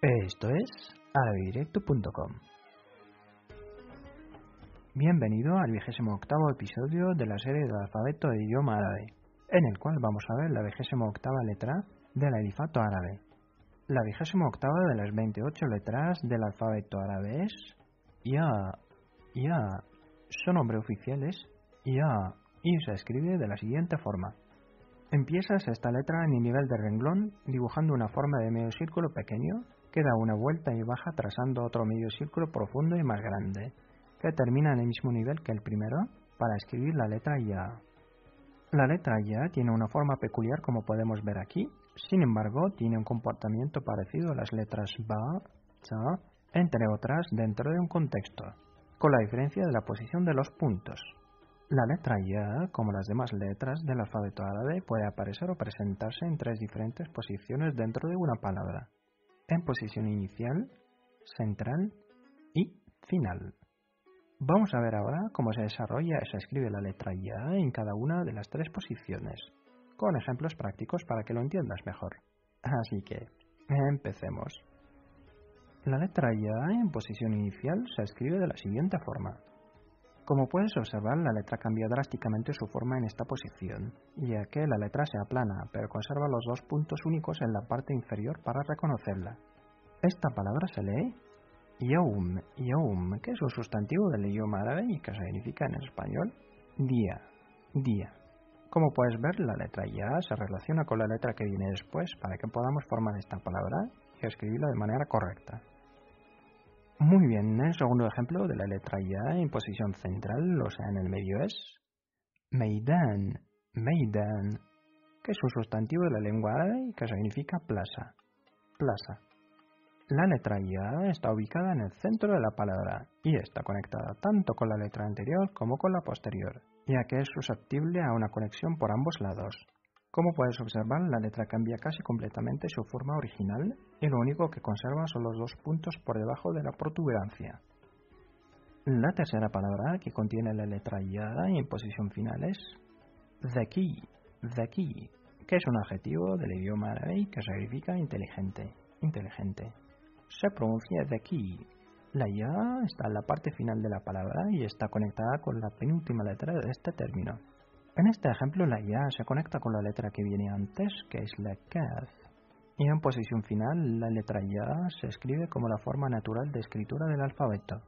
Esto es arabedirecto.com. Bienvenido al vigésimo octavo episodio de la serie del alfabeto de idioma árabe, en el cual vamos a ver la vigésimo octava letra del alifato árabe. La vigésimo octava de las 28 letras del alfabeto árabe es Ya. Ya. Su nombre oficial es Ya y se escribe de la siguiente forma. Empiezas esta letra en el nivel de renglón dibujando una forma de medio círculo pequeño que da una vuelta y baja trazando otro medio círculo profundo y más grande, que termina en el mismo nivel que el primero para escribir la letra Ya. La letra Ya tiene una forma peculiar como podemos ver aquí, sin embargo tiene un comportamiento parecido a las letras Ba, Cha, entre otras dentro de un contexto, con la diferencia de la posición de los puntos. La letra Ya, como las demás letras del alfabeto árabe, puede aparecer o presentarse en tres diferentes posiciones dentro de una palabra, en posición inicial, central y final. Vamos a ver ahora cómo se desarrolla y se escribe la letra Ya en cada una de las tres posiciones, con ejemplos prácticos para que lo entiendas mejor. Así que, empecemos. La letra Ya en posición inicial se escribe de la siguiente forma. Como puedes observar, la letra cambia drásticamente su forma en esta posición, ya que la letra se aplana, pero conserva los dos puntos únicos en la parte inferior para reconocerla. Esta palabra se lee Yawm, Yawm, que es un sustantivo del idioma árabe y que significa en español día, día. Como puedes ver, la letra Ya se relaciona con la letra que viene después para que podamos formar esta palabra y escribirla de manera correcta. Muy bien, el segundo ejemplo de la letra Ya en posición central, o sea, en el medio es Meidan, Meidan, que es un sustantivo de la lengua árabe que significa plaza, plaza. La letra Ya está ubicada en el centro de la palabra y está conectada tanto con la letra anterior como con la posterior, ya que es susceptible a una conexión por ambos lados. Como puedes observar, la letra cambia casi completamente su forma original y lo único que conserva son los dos puntos por debajo de la protuberancia. La tercera palabra que contiene la letra Ya en posición final es Zaki, Zaki, que es un adjetivo del idioma árabe que significa inteligente, inteligente. Se pronuncia Zaki. La Ya está en la parte final de la palabra y está conectada con la penúltima letra de este término. En este ejemplo, la Ya se conecta con la letra que viene antes, que es la Kaf. Y en posición final, la letra Ya se escribe como la forma natural de escritura del alfabeto.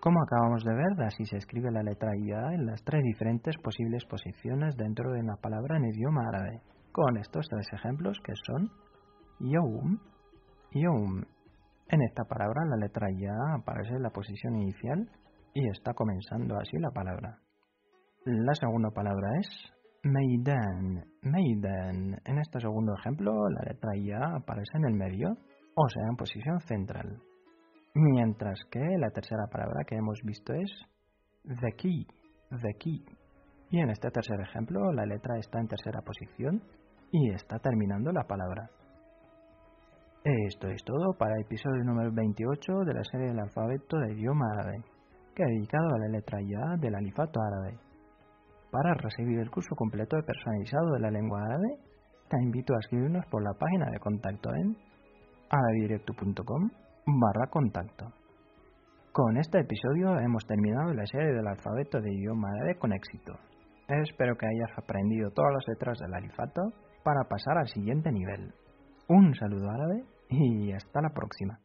Como acabamos de ver, así se escribe la letra Ya en las tres diferentes posibles posiciones dentro de una palabra en idioma árabe, con estos tres ejemplos que son Yawm, Yawm. En esta palabra la letra Ya aparece en la posición inicial y está comenzando así la palabra. La segunda palabra es Meidan. Meidan. En este segundo ejemplo, la letra Ya aparece en el medio, o sea, en posición central. Mientras que la tercera palabra que hemos visto es Zeki. Zeki. Y en este tercer ejemplo, la letra está en tercera posición y está terminando la palabra. Esto es todo para el episodio número 28 de la serie del alfabeto de idioma árabe, que ha dedicado a la letra Ya del alifato árabe. Para recibir el curso completo y personalizado de la lengua árabe, te invito a escribirnos por la página de contacto en arabedirecto.com barra contacto. Con este episodio hemos terminado la serie del alfabeto de idioma árabe con éxito. Espero que hayas aprendido todas las letras del alifato para pasar al siguiente nivel. Un saludo árabe y hasta la próxima.